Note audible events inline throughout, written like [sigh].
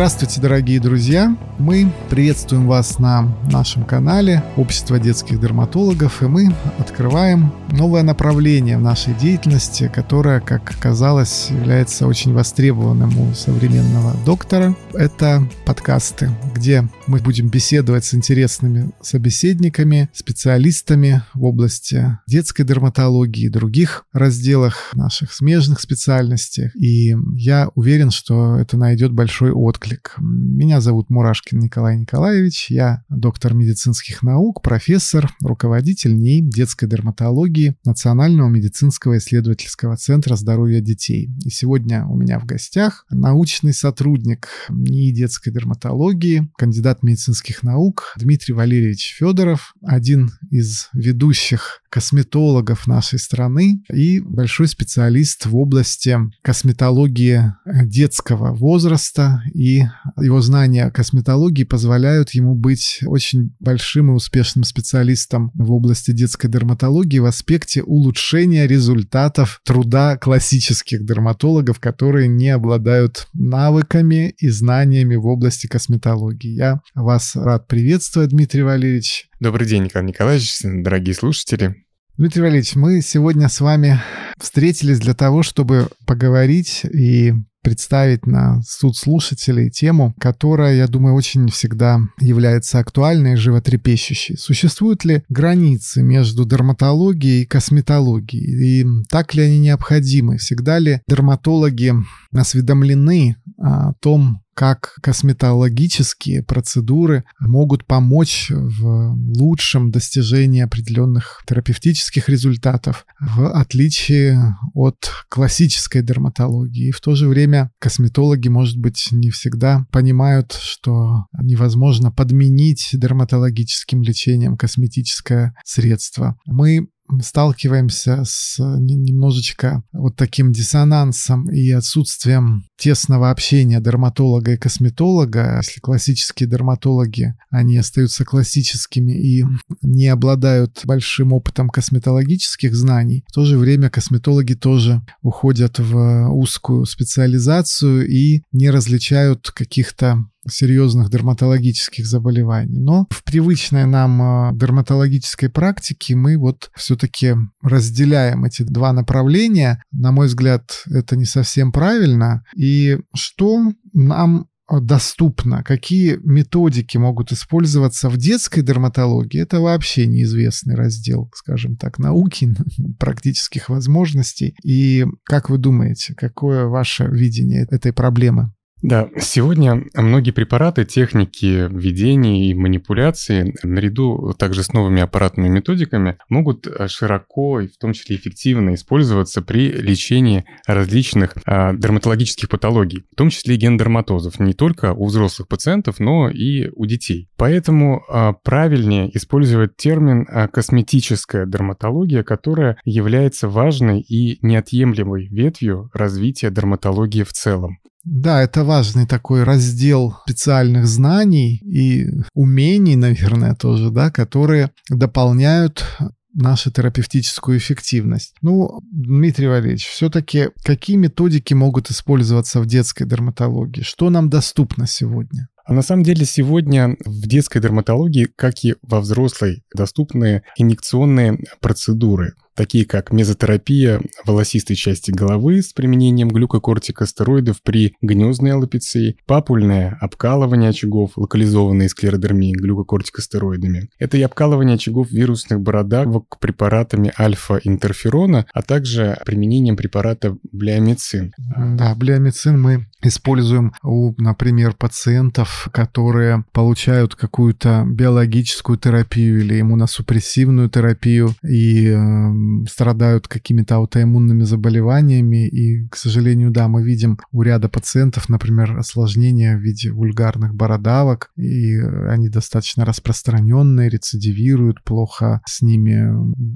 Здравствуйте, дорогие друзья! Мы приветствуем вас на нашем канале Общество детских дерматологов, и мы открываем новое направление в нашей деятельности, которое, как оказалось, является очень востребованным у современного доктора. Это подкасты, где мы будем беседовать с интересными собеседниками, специалистами в области детской дерматологии и других разделах наших смежных специальностей. И я уверен, что это найдет большой отклик отклик. Меня зовут Мурашкин Николай Николаевич, я доктор медицинских наук, профессор, руководитель НИИ детской дерматологии Национального медицинского исследовательского центра здоровья детей. И сегодня у меня в гостях научный сотрудник НИИ детской дерматологии, кандидат медицинских наук Дмитрий Валерьевич Федоров, один из ведущих косметологов нашей страны и большой специалист в области косметологии детского возраста и его знания косметологии позволяют ему быть очень большим и успешным специалистом в области детской дерматологии в аспекте улучшения результатов труда классических дерматологов, которые не обладают навыками и знаниями в области косметологии. Я вас рад приветствовать, Дмитрий Валерьевич. Добрый день, Николай Николаевич, дорогие слушатели. Дмитрий Валерьевич, мы сегодня с вами встретились для того, чтобы поговорить и представить на суд слушателей тему, которая, я думаю, очень всегда является актуальной и животрепещущей. Существуют ли границы между дерматологией и косметологией? И так ли они необходимы? Всегда ли дерматологи осведомлены о том, как косметологические процедуры могут помочь в лучшем достижении определенных терапевтических результатов, в отличие от классической дерматологии. И в то же время косметологи, может быть, не всегда понимают, что невозможно подменить дерматологическим лечением косметическое средство. Мы сталкиваемся с немножечко вот таким диссонансом и отсутствием тесного общения дерматолога и косметолога. Если классические дерматологи, они остаются классическими и не обладают большим опытом косметологических знаний, в то же время косметологи тоже уходят в узкую специализацию и не различают каких-то серьезных дерматологических заболеваний. Но в привычной нам а, дерматологической практике мы вот все-таки разделяем эти два направления. На мой взгляд, это не совсем правильно. И что нам доступно, какие методики могут использоваться в детской дерматологии, это вообще неизвестный раздел, скажем так, науки, [laughs] практических возможностей. И как вы думаете, какое ваше видение этой проблемы? Да, сегодня многие препараты, техники введения и манипуляции, наряду также с новыми аппаратными методиками, могут э, широко и в том числе эффективно использоваться при лечении различных а, дерматологических патологий, в том числе гендерматозов, не только у взрослых пациентов, но и у детей. Поэтому а, правильнее использовать термин а, косметическая дерматология, которая является важной и неотъемлемой ветвью развития дерматологии в целом. Да, это важный такой раздел специальных знаний и умений, наверное, тоже, да, которые дополняют нашу терапевтическую эффективность. Ну, Дмитрий Валерьевич, все-таки какие методики могут использоваться в детской дерматологии? Что нам доступно сегодня? А на самом деле сегодня в детской дерматологии, как и во взрослой, доступны инъекционные процедуры такие как мезотерапия волосистой части головы с применением глюкокортикостероидов при гнездной аллопеции, папульное обкалывание очагов, локализованные склеродермии глюкокортикостероидами. Это и обкалывание очагов вирусных бородавок препаратами альфа-интерферона, а также применением препарата блиомицин. Да, блиомицин мы используем у, например, пациентов, которые получают какую-то биологическую терапию или иммуносупрессивную терапию и э, страдают какими-то аутоиммунными заболеваниями. И, к сожалению, да, мы видим у ряда пациентов, например, осложнения в виде вульгарных бородавок, и они достаточно распространенные, рецидивируют, плохо с ними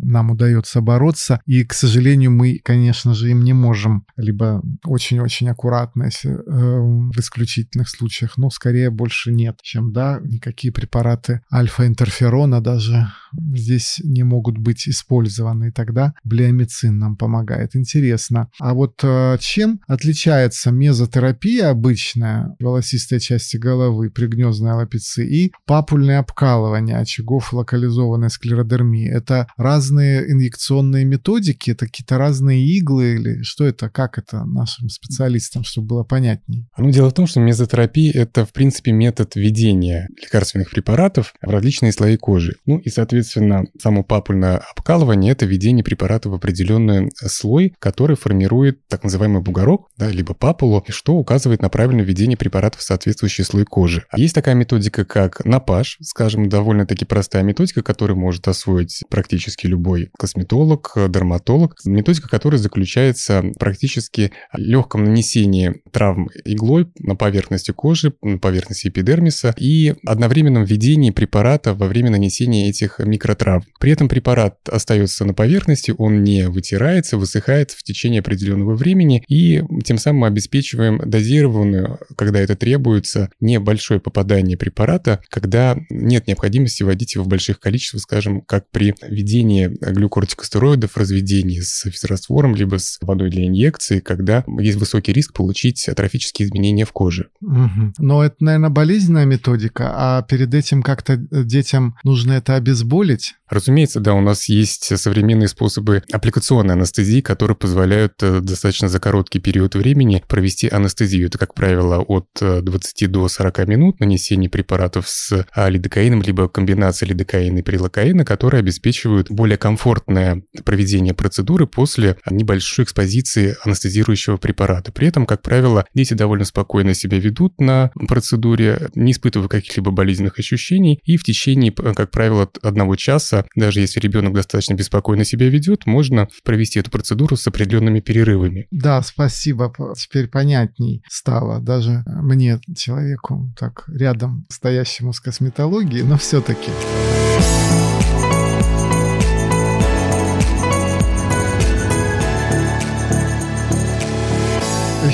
нам удается бороться. И, к сожалению, мы, конечно же, им не можем либо очень-очень аккуратно, если э, в исключительных случаях, но скорее больше нет, чем, да, никакие препараты альфа-интерферона даже здесь не могут быть использованы. Тогда блиомицин нам помогает. Интересно. А вот э, чем отличается мезотерапия обычная, волосистой части головы, пригнездной аллопеции, и папульное обкалывание очагов локализованной склеродермии? Это разные инъекционные методики? Это какие-то разные иглы? Или что это? Как это нашим специалистам, чтобы было понятнее? Ну, дело в том, что мезотерапия — это, в принципе, метод введения лекарственных препаратов в различные слои кожи. Ну и, соответственно, само папульное обкалывание — это введение препарата в определенный слой, который формирует так называемый бугорок, да, либо папулу, что указывает на правильное введение препаратов в соответствующий слой кожи. Есть такая методика, как напаш, скажем, довольно-таки простая методика, которую может освоить практически любой косметолог, дерматолог. Методика, которая заключается практически в легком нанесении травм иглой на поверхности кожи, на поверхности эпидермиса и одновременном введении препарата во время нанесения этих микротравм. При этом препарат остается на поверхности, он не вытирается, высыхает в течение определенного времени, и тем самым мы обеспечиваем дозированную, когда это требуется, небольшое попадание препарата, когда нет необходимости вводить его в больших количествах, скажем, как при введении глюкортикостероидов, разведении с физраствором, либо с водой для инъекции, когда есть высокий риск получить атрофические изменения в коже. Угу. Но это, наверное, болезненная методика, а перед этим как-то детям нужно это обезболить? Разумеется, да, у нас есть современные способы аппликационной анестезии, которые позволяют э, достаточно за короткий период времени провести анестезию. Это, как правило, от 20 э, до 40 минут нанесения препаратов с а, лидокаином, либо комбинация лидокаина и прилокаина, которые обеспечивают более комфортное проведение процедуры после небольшой экспозиции анестезирующего препарата. При этом, как правило, дети довольно спокойно себя ведут на процедуре, не испытывая каких-либо болезненных ощущений, и в течение, как правило, одного часа, даже если ребенок достаточно беспокойно себя ведет, можно провести эту процедуру с определенными перерывами. Да, спасибо. Теперь понятней стало даже мне, человеку, так рядом стоящему с косметологией, но все-таки.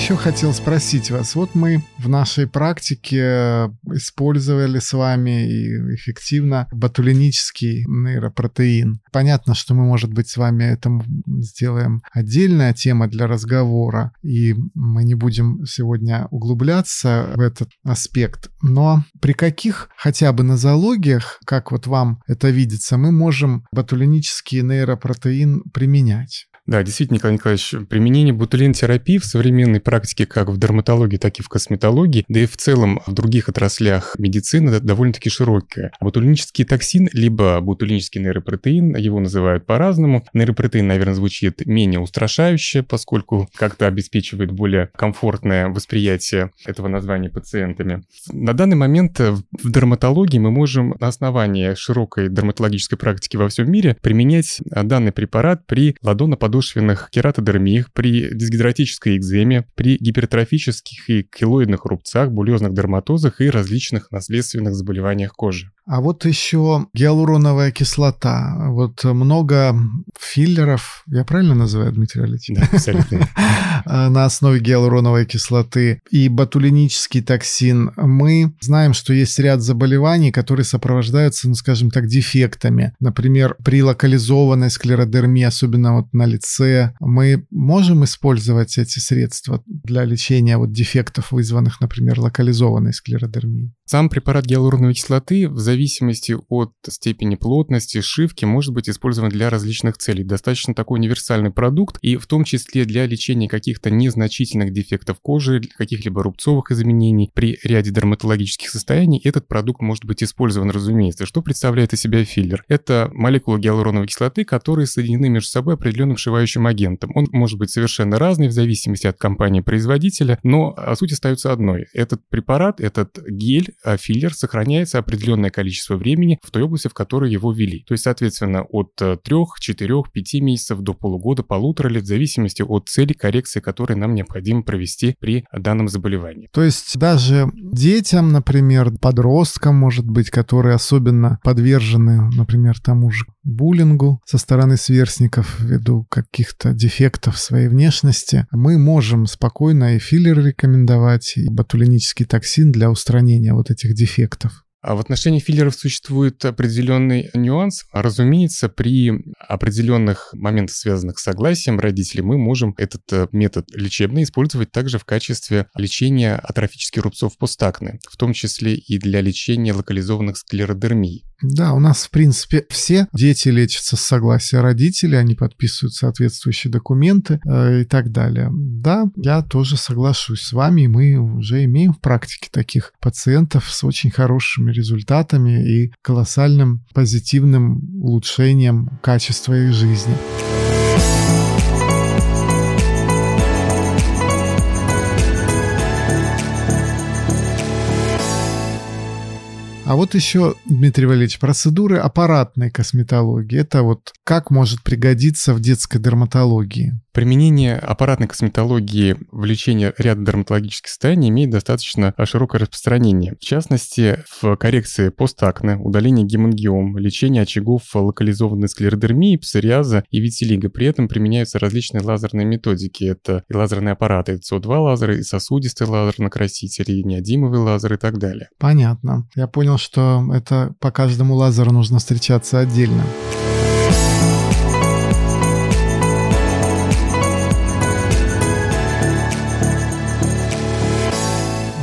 Еще хотел спросить вас. Вот мы в нашей практике использовали с вами эффективно ботулинический нейропротеин. Понятно, что мы, может быть, с вами этому сделаем отдельная тема для разговора, и мы не будем сегодня углубляться в этот аспект. Но при каких хотя бы нозологиях, как вот вам это видится, мы можем ботулинический нейропротеин применять? Да, действительно, Николай Николаевич, применение ботулинотерапии в современной практике как в дерматологии, так и в косметологии, да и в целом в других отраслях медицины довольно-таки широкое. Ботулинический токсин, либо ботулинический нейропротеин, его называют по-разному. Нейропротеин, наверное, звучит менее устрашающе, поскольку как-то обеспечивает более комфортное восприятие этого названия пациентами. На данный момент в дерматологии мы можем на основании широкой дерматологической практики во всем мире применять данный препарат при ладоноподобных подушевных кератодермиях, при дисгидратической экземе, при гипертрофических и килоидных рубцах, булезных дерматозах и различных наследственных заболеваниях кожи. А вот еще гиалуроновая кислота. Вот много филлеров, я правильно называю, Дмитрий Алексеевич? Да, абсолютно. [laughs] На основе гиалуроновой кислоты и ботулинический токсин. Мы знаем, что есть ряд заболеваний, которые сопровождаются, ну, скажем так, дефектами. Например, при локализованной склеродермии, особенно вот на лице, мы можем использовать эти средства для лечения вот дефектов, вызванных, например, локализованной склеродермией? Сам препарат гиалуроновой кислоты в зависимости от степени плотности, шивки может быть использован для различных целей. Достаточно такой универсальный продукт, и в том числе для лечения каких-то незначительных дефектов кожи, каких-либо рубцовых изменений. При ряде дерматологических состояний этот продукт может быть использован, разумеется. Что представляет из себя филлер? Это молекулы гиалуроновой кислоты, которые соединены между собой определенным вшивающим агентом. Он может быть совершенно разный в зависимости от компании-производителя, но суть остается одной. Этот препарат, этот гель а филлер сохраняется определенное количество времени в той области, в которой его ввели. То есть, соответственно, от 3, 4, 5 месяцев до полугода, полутора лет, в зависимости от цели коррекции, которые нам необходимо провести при данном заболевании. То есть даже детям, например, подросткам, может быть, которые особенно подвержены, например, тому же буллингу со стороны сверстников ввиду каких-то дефектов своей внешности, мы можем спокойно и филлер рекомендовать, и ботулинический токсин для устранения вот этих дефектов. А в отношении филлеров существует определенный нюанс. Разумеется, при определенных моментах, связанных с согласием родителей, мы можем этот э, метод лечебный использовать также в качестве лечения атрофических рубцов постакны, в том числе и для лечения локализованных склеродермий. Да, у нас, в принципе, все дети лечатся с согласия родителей, они подписывают соответствующие документы э, и так далее. Да, я тоже соглашусь с вами, мы уже имеем в практике таких пациентов с очень хорошими результатами и колоссальным позитивным улучшением качества их жизни. А вот еще, Дмитрий Валерьевич, процедуры аппаратной косметологии. Это вот как может пригодиться в детской дерматологии? Применение аппаратной косметологии в лечении ряда дерматологических состояний имеет достаточно широкое распространение. В частности, в коррекции постакне, удалении гемангиом, лечении очагов локализованной склеродермии, псориаза и витилиго. При этом применяются различные лазерные методики. Это и лазерные аппараты, и СО2 лазеры, и сосудистый лазер накраситель, и неодимовый лазер и так далее. Понятно. Я понял, что это по каждому лазеру нужно встречаться отдельно.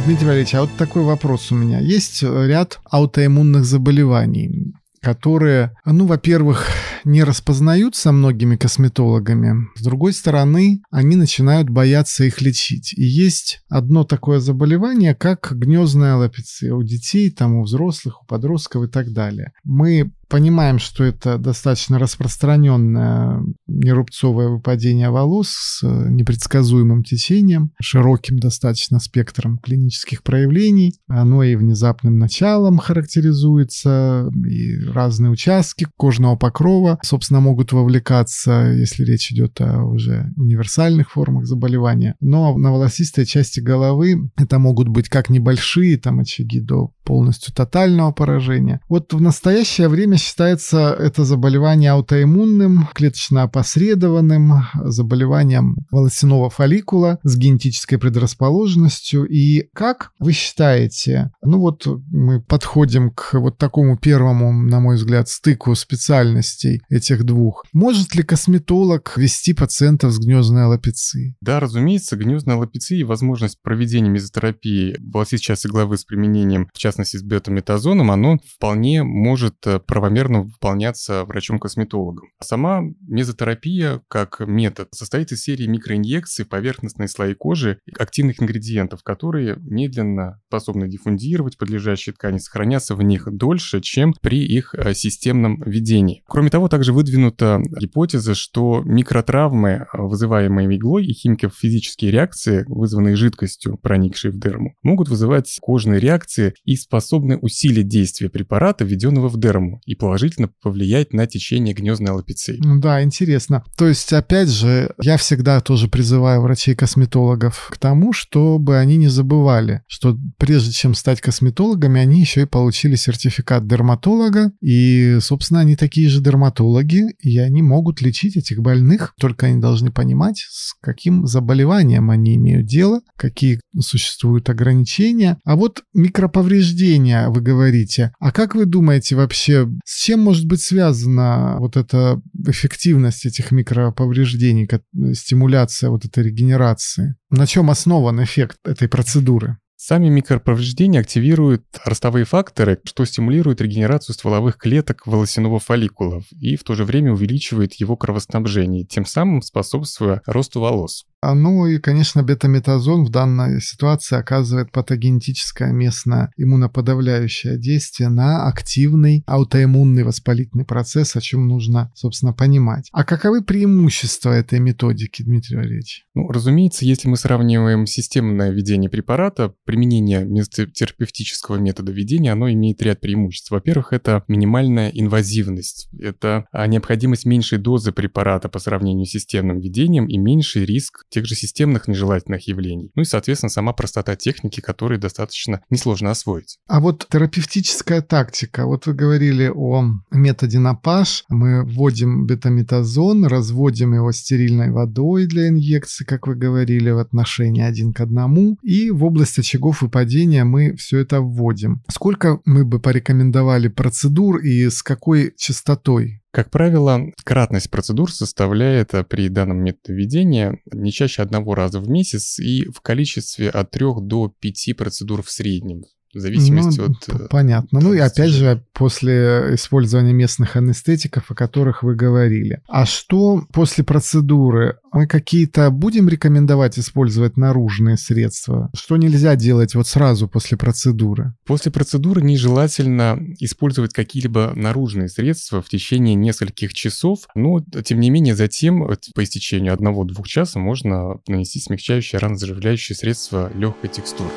Дмитрий Валерьевич, а вот такой вопрос у меня. Есть ряд аутоиммунных заболеваний, которые, ну, во-первых, не распознаются многими косметологами. С другой стороны, они начинают бояться их лечить. И есть одно такое заболевание, как гнездная лапиция у детей, там, у взрослых, у подростков и так далее. Мы Понимаем, что это достаточно распространенное нерубцовое выпадение волос с э, непредсказуемым течением, широким достаточно спектром клинических проявлений. Оно и внезапным началом характеризуется, и разные участки кожного покрова, собственно, могут вовлекаться, если речь идет о уже универсальных формах заболевания. Но на волосистой части головы это могут быть как небольшие там очаги до полностью тотального поражения. Вот в настоящее время считается это заболевание аутоиммунным, клеточно опосредованным, заболеванием волосяного фолликула с генетической предрасположенностью. И как вы считаете, ну вот мы подходим к вот такому первому, на мой взгляд, стыку специальностей этих двух. Может ли косметолог вести пациентов с гнездной аллопецией? Да, разумеется, гнездная аллопеция и возможность проведения мезотерапии волосистой части головы с применением, в частности, частности с бета-метазоном, оно вполне может э, правомерно выполняться врачом-косметологом. Сама мезотерапия как метод состоит из серии микроинъекций в поверхностные слои кожи активных ингредиентов, которые медленно способны диффундировать подлежащие ткани, сохраняться в них дольше, чем при их э, системном введении. Кроме того, также выдвинута гипотеза, что микротравмы, вызываемые иглой, и химико-физические реакции, вызванные жидкостью, проникшей в дерму, могут вызывать кожные реакции и способны усилить действие препарата, введенного в дерму, и положительно повлиять на течение гнездной аллопеции. Ну да, интересно. То есть, опять же, я всегда тоже призываю врачей-косметологов к тому, чтобы они не забывали, что прежде чем стать косметологами, они еще и получили сертификат дерматолога, и, собственно, они такие же дерматологи, и они могут лечить этих больных, только они должны понимать, с каким заболеванием они имеют дело, какие существуют ограничения. А вот микроповреждения повреждения, вы говорите. А как вы думаете вообще, с чем может быть связана вот эта эффективность этих микроповреждений, стимуляция вот этой регенерации? На чем основан эффект этой процедуры? Сами микроповреждения активируют ростовые факторы, что стимулирует регенерацию стволовых клеток волосяного фолликула и в то же время увеличивает его кровоснабжение, тем самым способствуя росту волос. А, ну и, конечно, бетаметазон в данной ситуации оказывает патогенетическое местное иммуноподавляющее действие на активный аутоиммунный воспалительный процесс, о чем нужно, собственно, понимать. А каковы преимущества этой методики, Дмитрий Валерьевич? Ну, разумеется, если мы сравниваем системное введение препарата, применение терапевтического метода введения, оно имеет ряд преимуществ. Во-первых, это минимальная инвазивность. Это а, необходимость меньшей дозы препарата по сравнению с системным введением и меньший риск тех же системных нежелательных явлений. Ну и, соответственно, сама простота техники, которую достаточно несложно освоить. А вот терапевтическая тактика. Вот вы говорили о методе НАПАШ. Мы вводим бетаметазон, разводим его стерильной водой для инъекции, как вы говорили, в отношении один к одному. И в область очагов выпадения мы все это вводим. Сколько мы бы порекомендовали процедур и с какой частотой как правило, кратность процедур составляет э, при данном методе ведения не чаще одного раза в месяц и в количестве от 3 до 5 процедур в среднем в зависимости ну, от... Э, понятно. Ну и опять же, после использования местных анестетиков, о которых вы говорили. А что после процедуры? Мы какие-то будем рекомендовать использовать наружные средства? Что нельзя делать вот сразу после процедуры? После процедуры нежелательно использовать какие-либо наружные средства в течение нескольких часов, но тем не менее затем по истечению одного-двух часа можно нанести смягчающее ранозаживляющее средство легкой текстуры.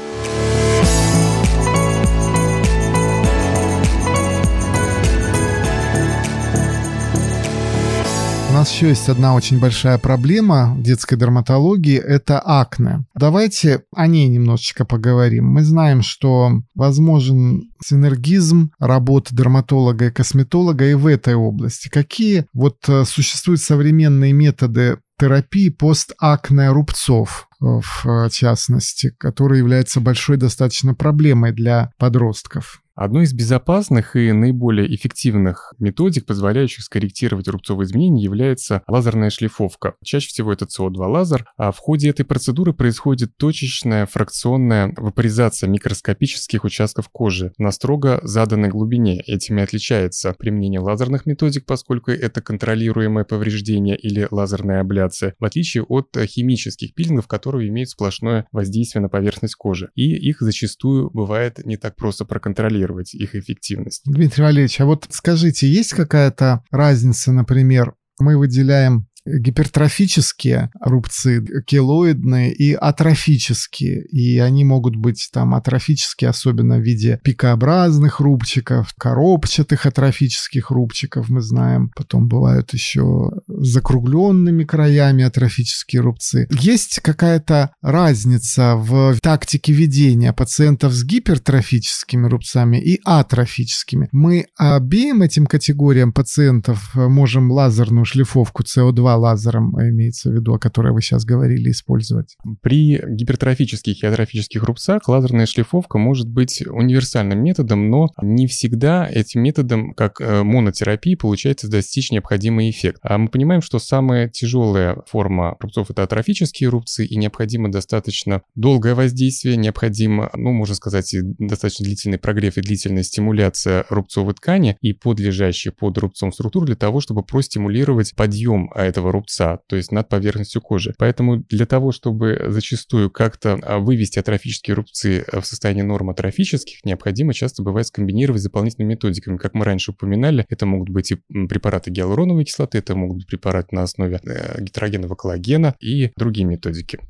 Нас еще есть одна очень большая проблема в детской дерматологии – это акне. Давайте о ней немножечко поговорим. Мы знаем, что возможен синергизм работы дерматолога и косметолога и в этой области. Какие вот э, существуют современные методы терапии постакне рубцов, э, в э, частности, который является большой достаточно проблемой для подростков? Одной из безопасных и наиболее эффективных методик, позволяющих скорректировать рубцовые изменения, является лазерная шлифовка. Чаще всего это СО2 лазер, а в ходе этой процедуры происходит точечная фракционная вапоризация микроскопических участков кожи на строго заданной глубине. Этими отличается применение лазерных методик, поскольку это контролируемое повреждение или лазерная абляция, в отличие от химических пилингов, которые имеют сплошное воздействие на поверхность кожи. И их зачастую бывает не так просто проконтролировать контролировать их эффективность. Дмитрий Валерьевич, а вот скажите, есть какая-то разница, например, мы выделяем гипертрофические рубцы, келоидные и атрофические. И они могут быть там атрофические, особенно в виде пикообразных рубчиков, коробчатых атрофических рубчиков, мы знаем. Потом бывают еще закругленными краями атрофические рубцы. Есть какая-то разница в тактике ведения пациентов с гипертрофическими рубцами и атрофическими. Мы обеим этим категориям пациентов можем лазерную шлифовку СО2 лазером а имеется в виду, о которой вы сейчас говорили, использовать? При гипертрофических и атрофических рубцах лазерная шлифовка может быть универсальным методом, но не всегда этим методом, как э, монотерапии, получается достичь необходимый эффект. А мы понимаем, что самая тяжелая форма рубцов — это атрофические рубцы, и необходимо достаточно долгое воздействие, необходимо, ну, можно сказать, достаточно длительный прогрев и длительная стимуляция рубцовой ткани и подлежащей под рубцом структур для того, чтобы простимулировать подъем этого этого рубца, то есть над поверхностью кожи. Поэтому для того, чтобы зачастую как-то а, вывести атрофические рубцы э, в состояние норм атрофических, необходимо часто бывает скомбинировать с дополнительными методиками. Как мы раньше упоминали, это могут быть и препараты гиалуроновой кислоты, это могут быть препараты на основе э, гетерогенного коллагена и другие методики.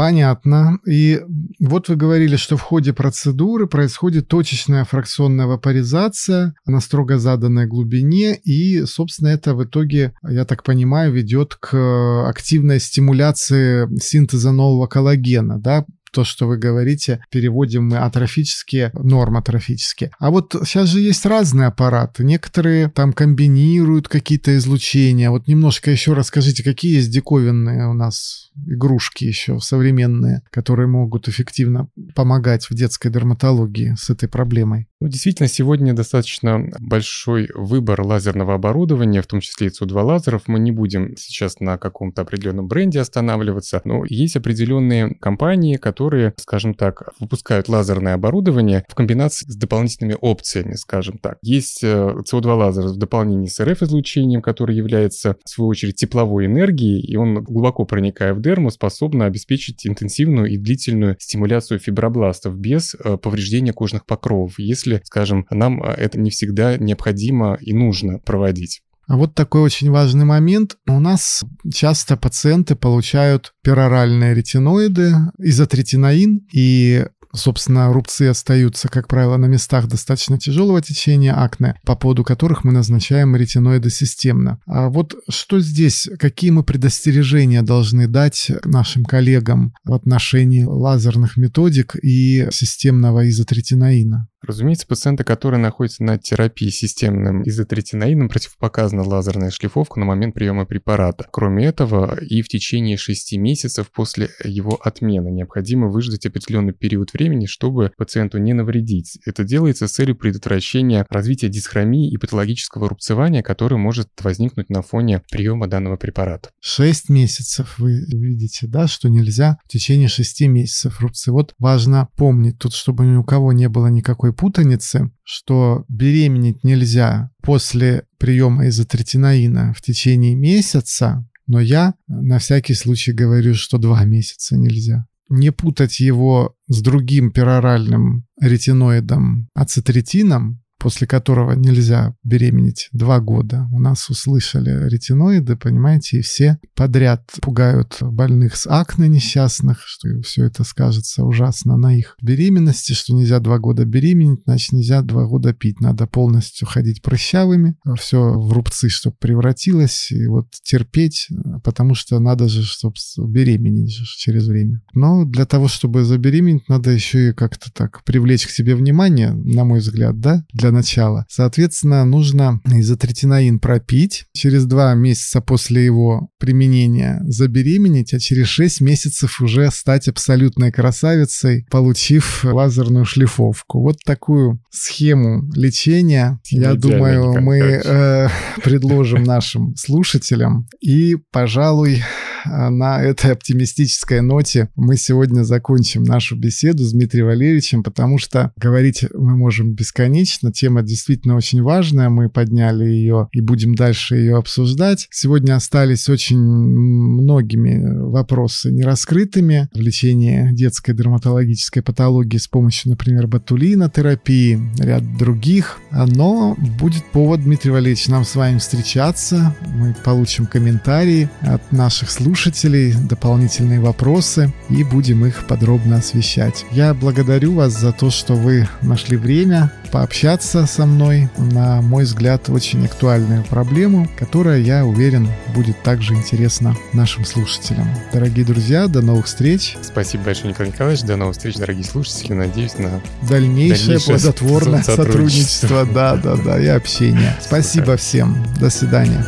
Понятно. И вот вы говорили, что в ходе процедуры происходит точечная фракционная вапоризация. На строго заданной глубине, и, собственно, это в итоге, я так понимаю, ведет к активной стимуляции синтеза нового коллагена, да, то, что вы говорите, переводим мы атрофические, нормотрофические. А вот сейчас же есть разные аппараты. Некоторые там комбинируют какие-то излучения. Вот немножко еще расскажите, какие есть диковинные у нас игрушки еще современные, которые могут эффективно помогать в детской дерматологии с этой проблемой? Ну, действительно, сегодня достаточно большой выбор лазерного оборудования, в том числе и СУ-2 лазеров. Мы не будем сейчас на каком-то определенном бренде останавливаться, но есть определенные компании, которые, скажем так, выпускают лазерное оборудование в комбинации с дополнительными опциями, скажем так. Есть СО2 э, в дополнении с РФ-излучением, который является, в свою очередь, тепловой энергией, и он, глубоко проникая в дерму, способен обеспечить интенсивную и длительную стимуляцию фибробластов без э, повреждения кожных покровов. Если если, скажем, нам а, это не всегда необходимо и нужно проводить. А вот такой очень важный момент. У нас часто пациенты получают пероральные ретиноиды, изотретиноин, и собственно, рубцы остаются, как правило, на местах достаточно тяжелого течения акне, по поводу которых мы назначаем ретиноиды системно. А вот что здесь, какие мы предостережения должны дать нашим коллегам в отношении лазерных методик и системного изотретинаина? Разумеется, пациенты, которые находятся на терапии системным изотретинаином, противопоказана лазерная шлифовка на момент приема препарата. Кроме этого, и в течение 6 месяцев после его отмены необходимо выждать определенный период времени, чтобы пациенту не навредить. Это делается с целью предотвращения развития дисхромии и патологического рубцевания, которое может возникнуть на фоне приема данного препарата. 6 месяцев вы видите, да, что нельзя в течение 6 месяцев рубцы. Вот важно помнить тут, чтобы ни у кого не было никакой такой путаницы, что беременеть нельзя после приема изотретинаина в течение месяца, но я на всякий случай говорю, что два [laughs] месяца нельзя. Не путать его с другим пероральным ретиноидом ацетретином, после которого нельзя беременеть два года. У нас услышали ретиноиды, понимаете, и все подряд пугают больных с акне несчастных, что все это скажется ужасно на их беременности, что нельзя два года беременеть, значит нельзя два года пить. Надо полностью ходить прыщавыми, все в рубцы, чтобы превратилось, и вот терпеть, потому что надо же, чтобы беременеть же через время. Но для того, чтобы забеременеть, надо еще и как-то так привлечь к себе внимание, на мой взгляд, да, для начала. Соответственно, нужно изотретинаин пропить, через два месяца после его применения забеременеть, а через 6 месяцев уже стать абсолютной красавицей, получив лазерную шлифовку. Вот такую схему лечения, я думаю, мы э, предложим нашим слушателям. И, пожалуй, на этой оптимистической ноте мы сегодня закончим нашу беседу с Дмитрием Валерьевичем, потому что говорить мы можем бесконечно. Тема действительно очень важная, мы подняли ее и будем дальше ее обсуждать. Сегодня остались очень многими вопросы нераскрытыми в лечении детской дерматологической патологии с помощью, например, ботулинотерапии, ряд других. Но будет повод, Дмитрий Валерьевич, нам с вами встречаться. Мы получим комментарии от наших слушателей, дополнительные вопросы и будем их подробно освещать. Я благодарю вас за то, что вы нашли время пообщаться со мной на мой взгляд, очень актуальную проблему, которая, я уверен, будет также интересна нашим слушателям. Дорогие друзья, до новых встреч. Спасибо большое, Николай Николаевич. До новых встреч, дорогие слушатели. Надеюсь на дальнейшее, дальнейшее плодотворное [laughs] сотрудничество. сотрудничество. Да, да, да, и общение. Спасибо всем. До свидания.